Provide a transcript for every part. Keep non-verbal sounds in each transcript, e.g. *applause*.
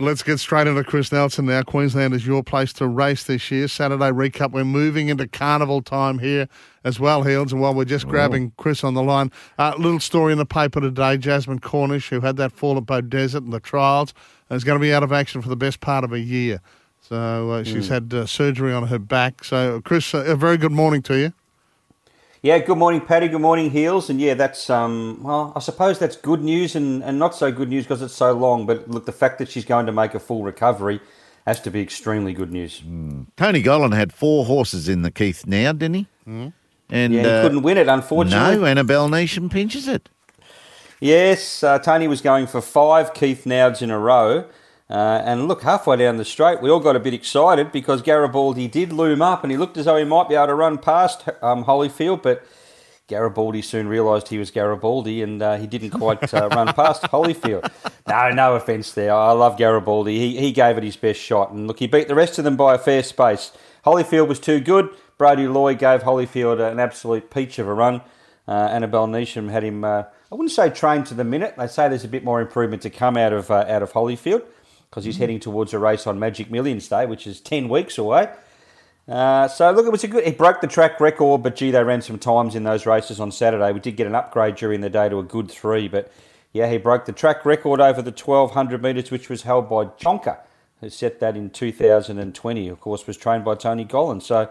Let's get straight into Chris Nelson now. Queensland is your place to race this year. Saturday recap. We're moving into carnival time here as well, Heals. And while we're just grabbing Chris on the line, a uh, little story in the paper today. Jasmine Cornish, who had that fall at Beaudesert in the trials, is going to be out of action for the best part of a year. So uh, she's Mm. had uh, surgery on her back. So, Chris, uh, a very good morning to you. Yeah, good morning, Paddy. Good morning, Heals. And yeah, that's um, well, I suppose that's good news and, and not so good news because it's so long. But look, the fact that she's going to make a full recovery has to be extremely good news. Tony Gollan had four horses in the Keith Noud, didn't he? Mm. And yeah, he uh, couldn't win it, unfortunately. No, Annabelle Neesham pinches it. Yes, uh, Tony was going for five Keith Nouds in a row. Uh, and look, halfway down the straight, we all got a bit excited because Garibaldi did loom up and he looked as though he might be able to run past um, Holyfield, but Garibaldi soon realised he was Garibaldi and uh, he didn't quite uh, *laughs* run past Holyfield. No, no offence there. I love Garibaldi. He, he gave it his best shot. And look, he beat the rest of them by a fair space. Holyfield was too good. Brody Lloyd gave Holyfield an absolute peach of a run. Uh, Annabelle Neesham had him, uh, I wouldn't say trained to the minute. They say there's a bit more improvement to come out of, uh, out of Holyfield because he's heading towards a race on Magic Millions Day, which is 10 weeks away. Uh, so look, it was a good. He broke the track record, but gee, they ran some times in those races on Saturday. We did get an upgrade during the day to a good three, but yeah, he broke the track record over the 1200 metres, which was held by Jonker, who set that in 2020. Of course, was trained by Tony Gollan. So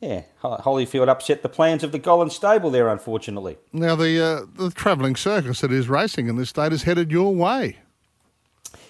yeah, Ho- Holyfield upset the plans of the Gollan stable there, unfortunately. Now, the, uh, the travelling circus that is racing in this state is headed your way.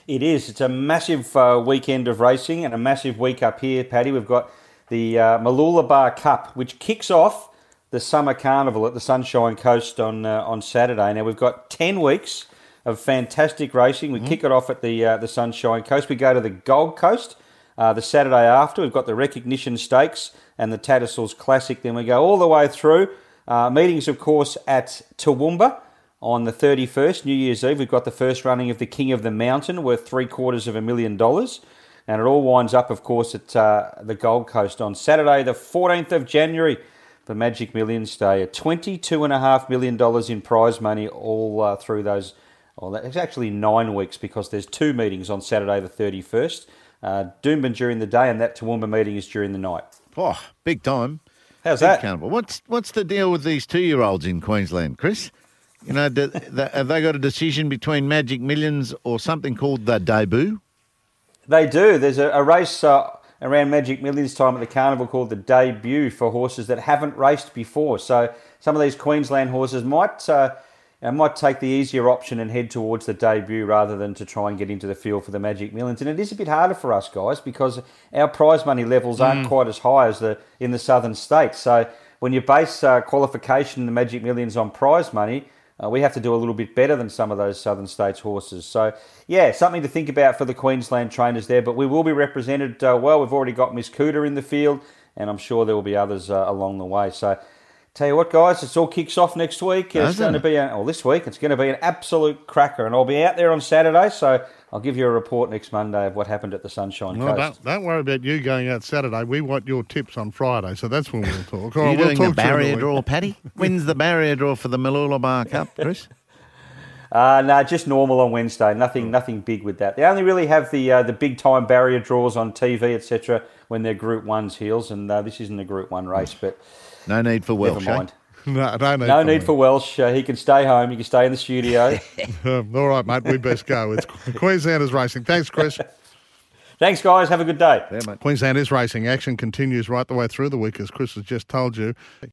It is. It's a massive uh, weekend of racing and a massive week up here, Paddy. We've got the uh, Mooloolaba Cup, which kicks off the summer carnival at the Sunshine Coast on uh, on Saturday. Now we've got ten weeks of fantastic racing. We kick it off at the uh, the Sunshine Coast. We go to the Gold Coast uh, the Saturday after. We've got the Recognition Stakes and the Tattersalls Classic. Then we go all the way through. Uh, meetings, of course, at Toowoomba on the 31st, New Year's Eve. We've got the first running of the King of the Mountain, worth three quarters of a million dollars. And it all winds up, of course, at uh, the Gold Coast on Saturday, the 14th of January, the Magic Millions Day. At $22.5 million in prize money all uh, through those. Well, it's actually nine weeks because there's two meetings on Saturday, the 31st. Uh, Doomben during the day, and that Toowoomba meeting is during the night. Oh, big time. How's Big that? carnival. What's what's the deal with these two-year-olds in Queensland, Chris? You know, do, the, have they got a decision between Magic Millions or something called the debut? They do. There's a, a race uh, around Magic Millions time at the carnival called the Debut for horses that haven't raced before. So some of these Queensland horses might uh, might take the easier option and head towards the debut rather than to try and get into the field for the Magic Millions. And it is a bit harder for us guys because our prize money levels aren't Mm. quite as high as the in the southern states. So when you base uh, qualification in the Magic Millions on prize money, uh, we have to do a little bit better than some of those southern states horses. So yeah, something to think about for the Queensland trainers there. But we will be represented uh, well. We've already got Miss Cooter in the field, and I'm sure there will be others uh, along the way. So. Tell you what, guys, it all kicks off next week. It's going to be, a, or this week, it's going to be an absolute cracker, and I'll be out there on Saturday. So I'll give you a report next Monday of what happened at the Sunshine Well, Coast. don't, don't worry about you going out Saturday. We want your tips on Friday, so that's when we'll talk. Are you right, we'll doing the talk to you in barrier week. draw, Paddy? *laughs* When's the barrier draw for the Mooloolaba *laughs* Cup, Chris? Uh, no, just normal on Wednesday. Nothing, nothing big with that. They only really have the uh, the big time barrier draws on TV, etc. When they're Group Ones Heals, and uh, this isn't a Group One race, but no need for never Welsh, eh? Mind. *laughs* No, no need no for need for Welsh. Uh, he can stay home. He can stay in the studio. *laughs* Um, all right, mate, we best go. It's *laughs* Queenslanders racing. Thanks, Chris. Thanks, guys. Have a good day. Yeah mate. Queensland is racing. Action continues right the way through the week, as Chris has just told you.